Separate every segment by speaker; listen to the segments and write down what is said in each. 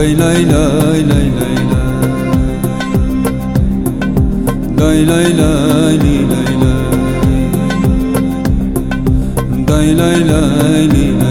Speaker 1: Lay lay lay lay lay lay Lay lay lay lay lay lay Lay lay lay lay lay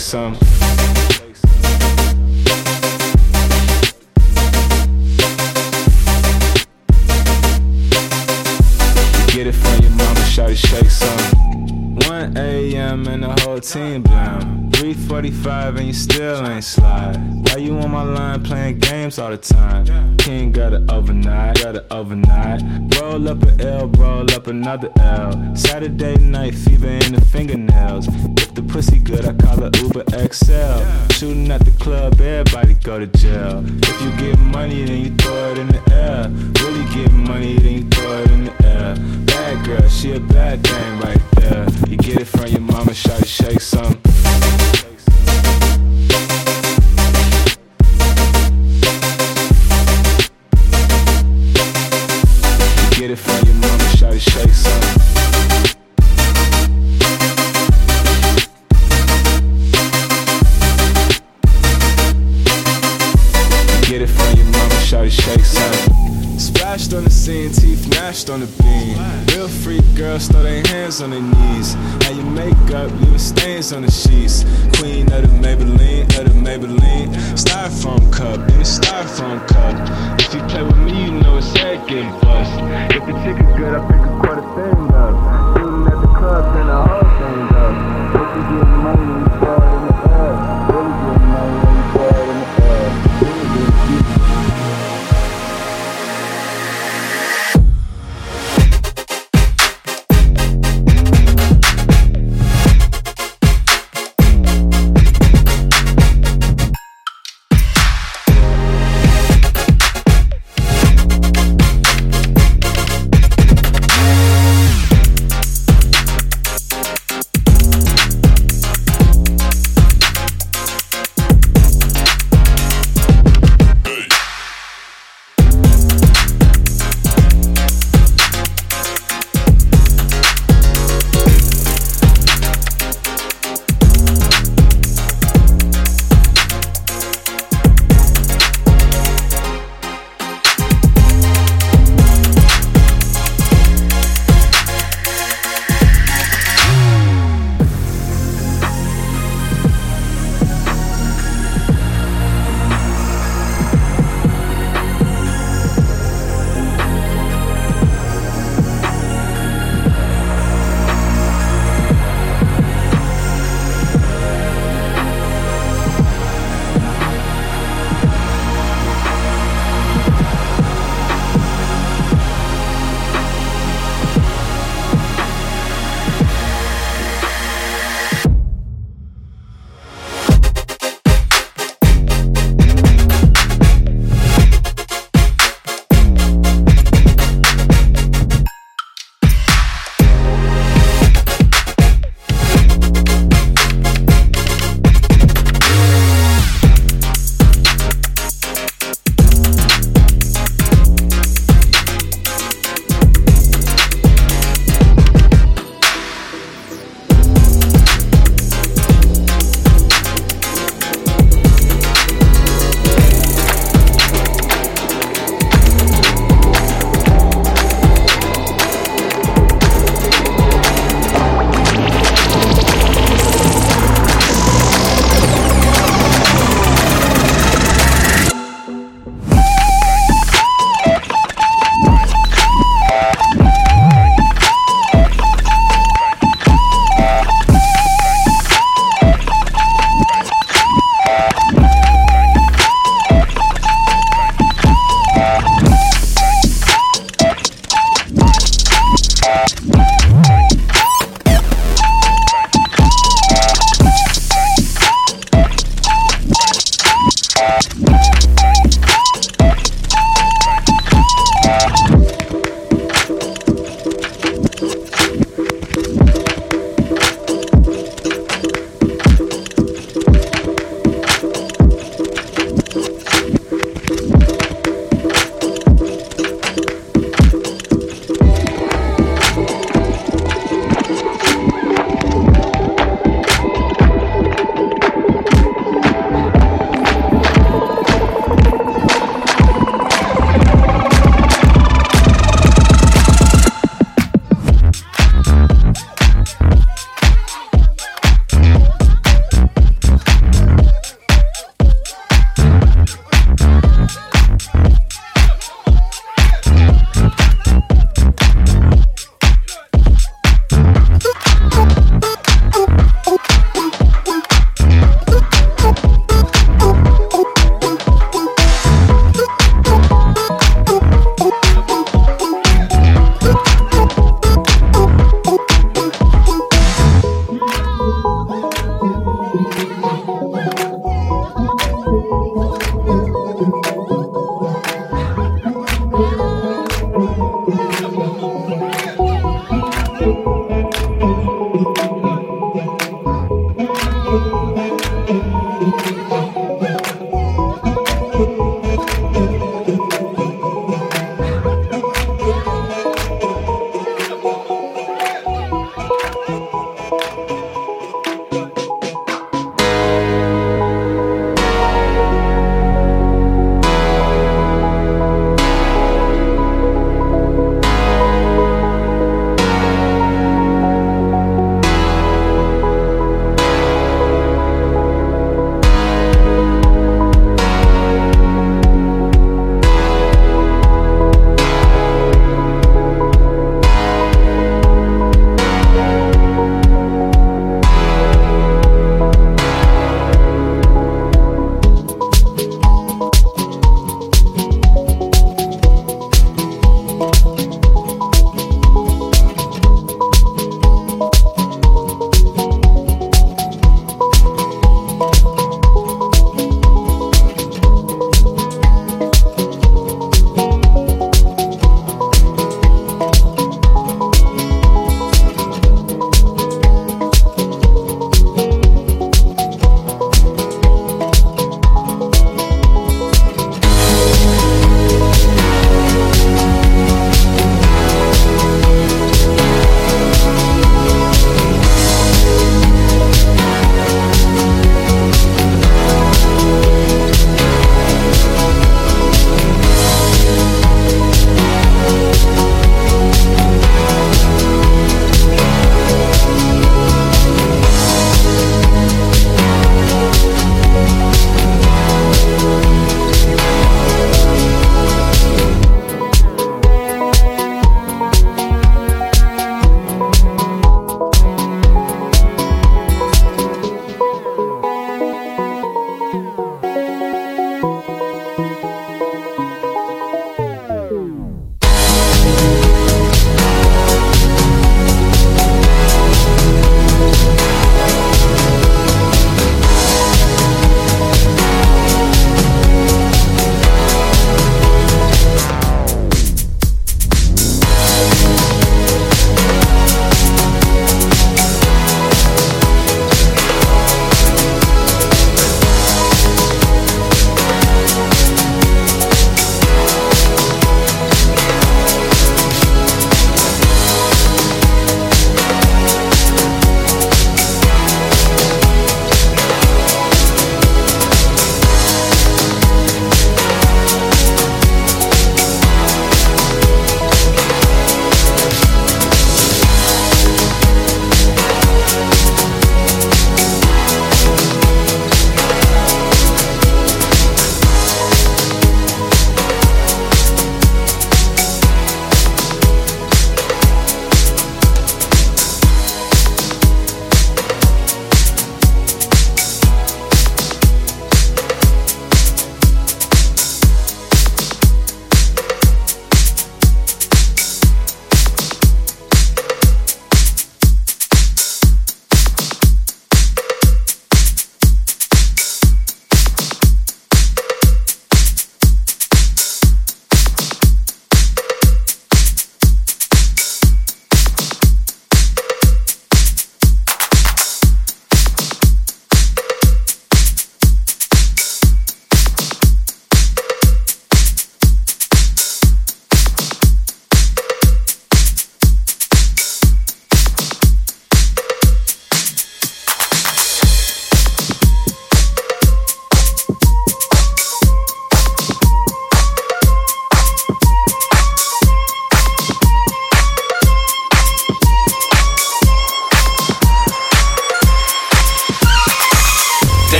Speaker 2: some. Overnight, got it overnight. Roll up a L, roll up another L. Saturday night fever in the fingernails. If the pussy good, I call it Uber XL. Shooting at the club, everybody go to jail. If you get money, then you throw it in the air. Really get money, then you throw it in the air. Bad girl, she a bad thing right there. You get it from your mama, shawty shake some. Teeth on the beam. Real freak girls throw their hands on their knees. How you makeup, leaving stains on the sheets. Queen of the Maybelline, of the Maybelline. Styrofoam cup, in a styrofoam cup. If you play with me, you know it's head getting bust. If the chick is good, I pick a quarter thing up.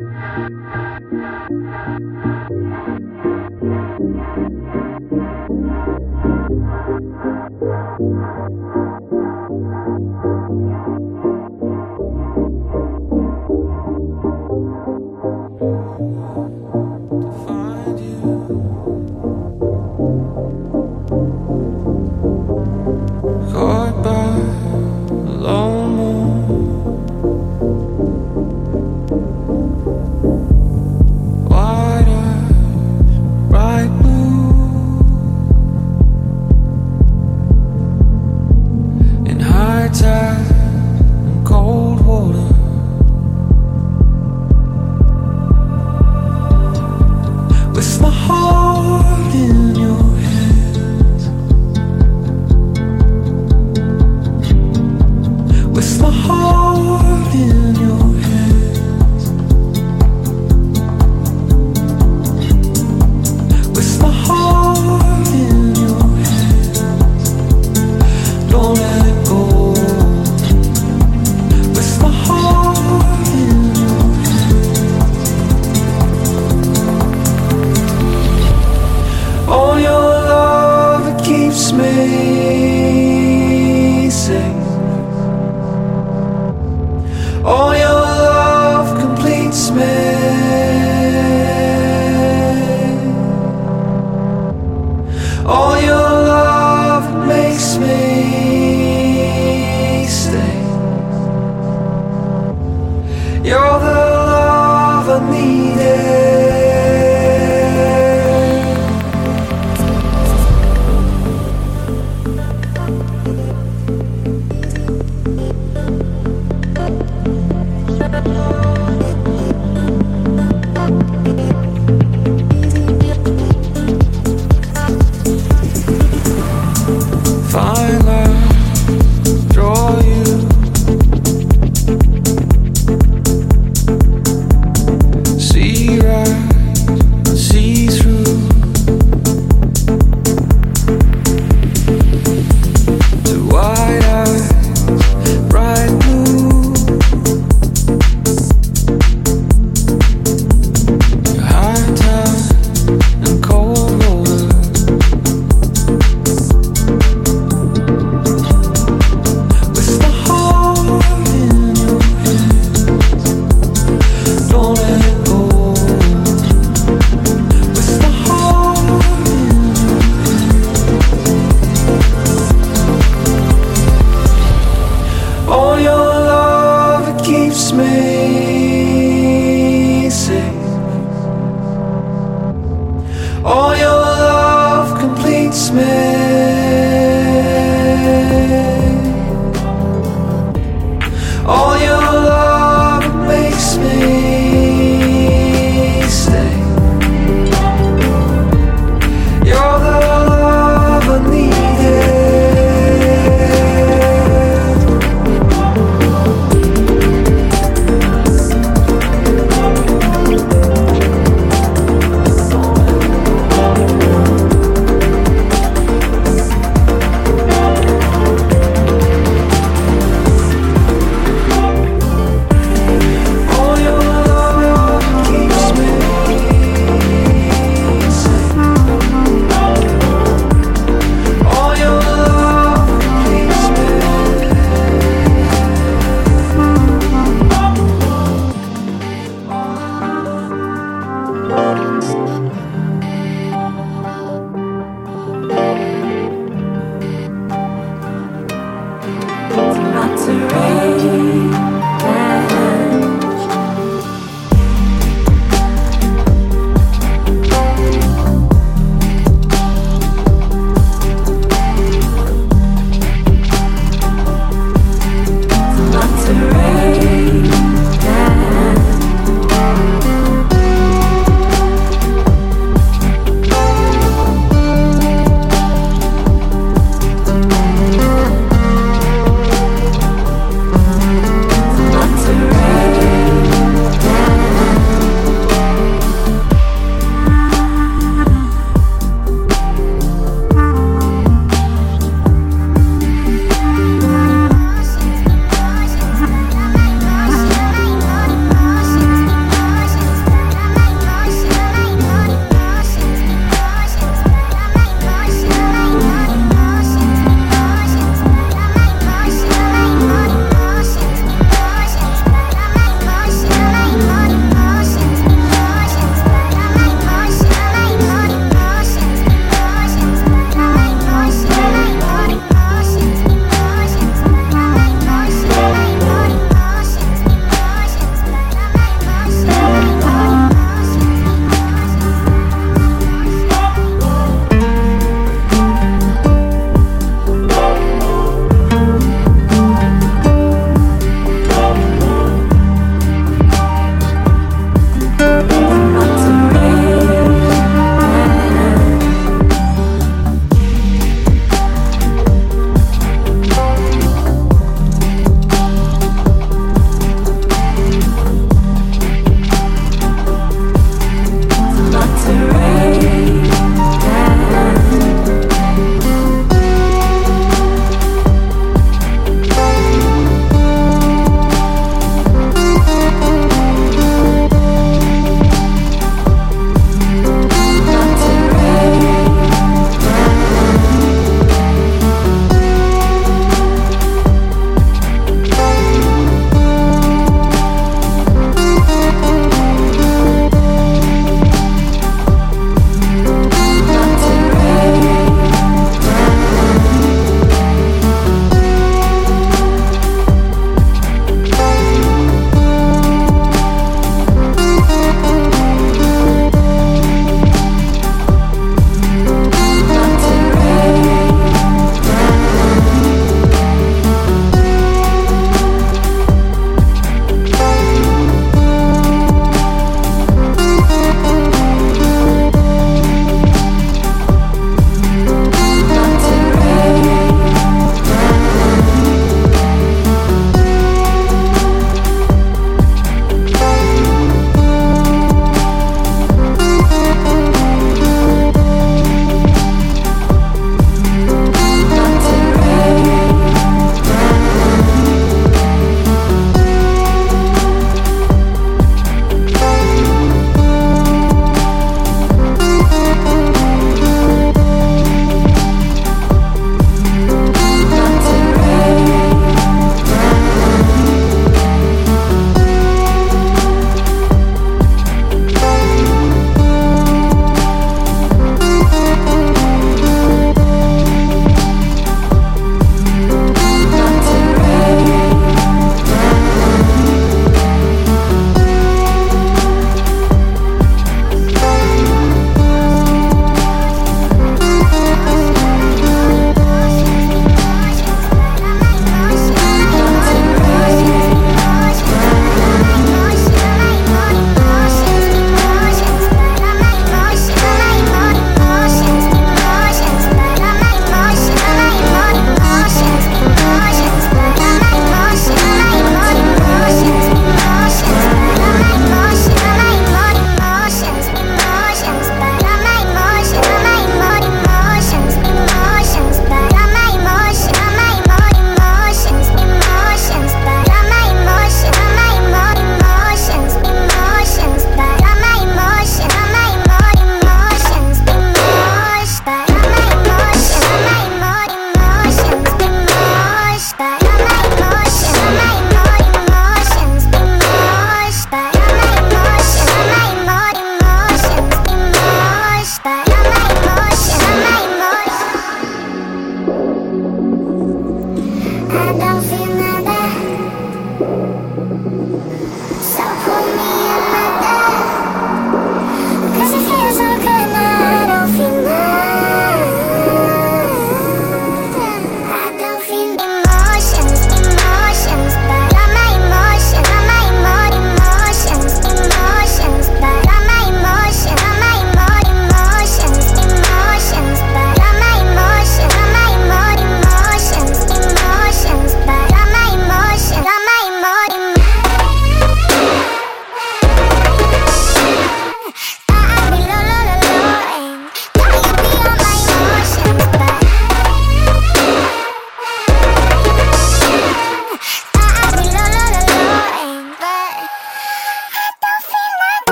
Speaker 3: Música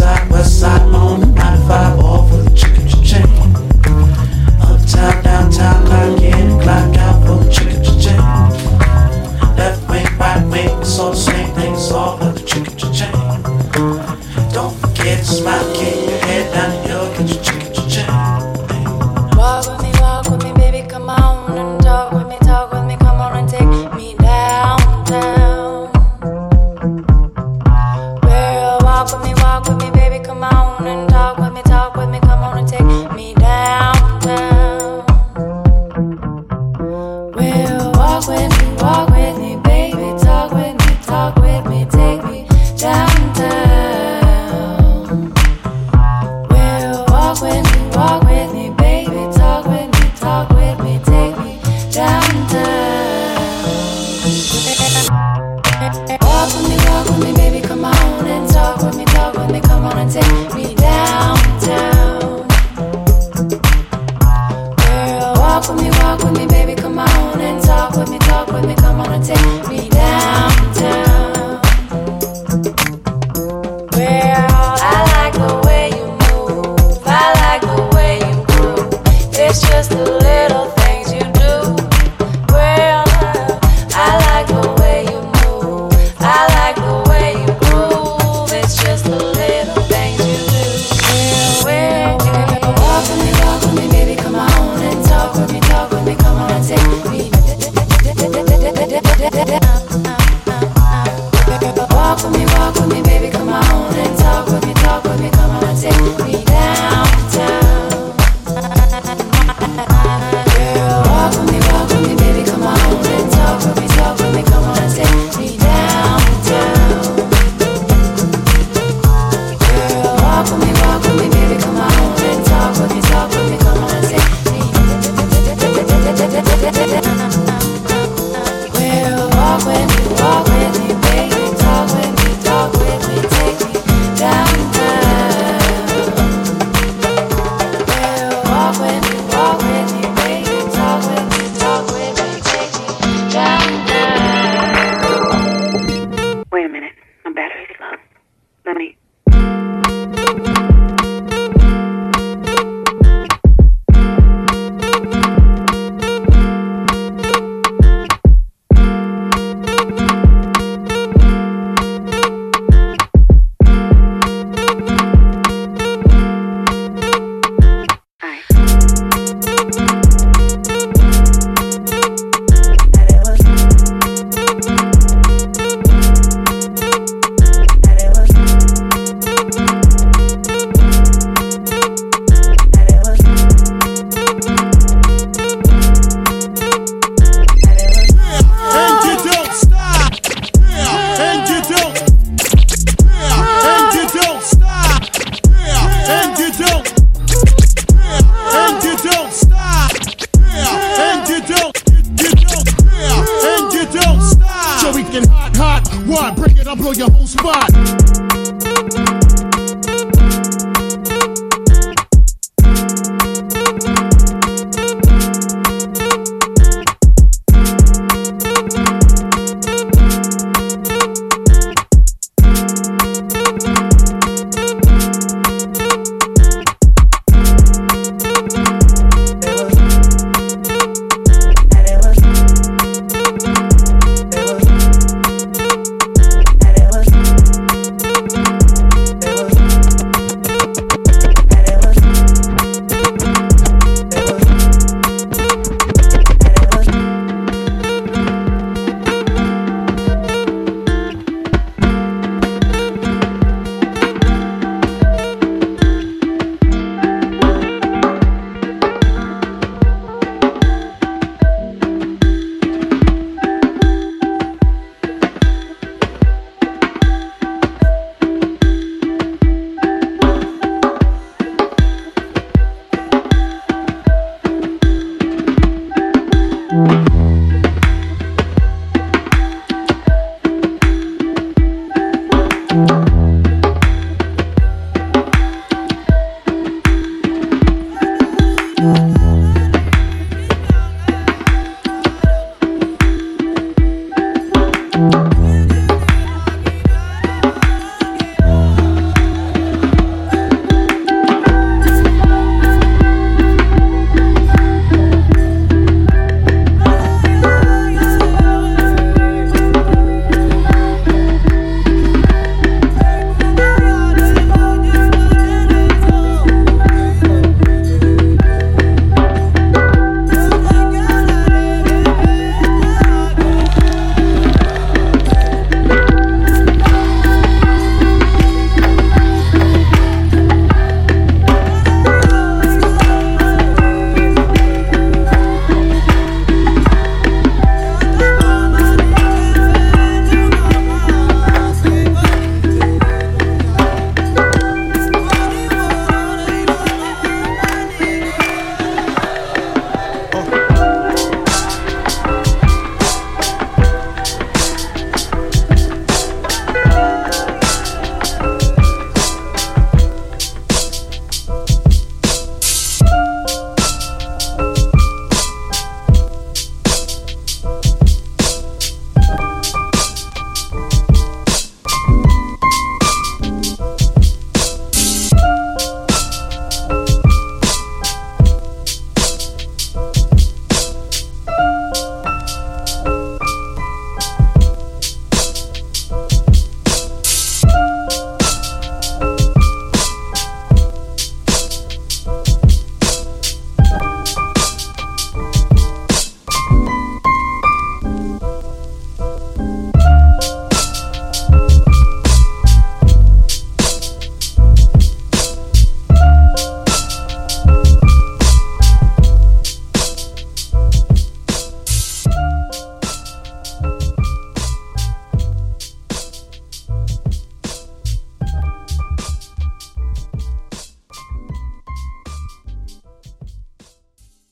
Speaker 4: Walk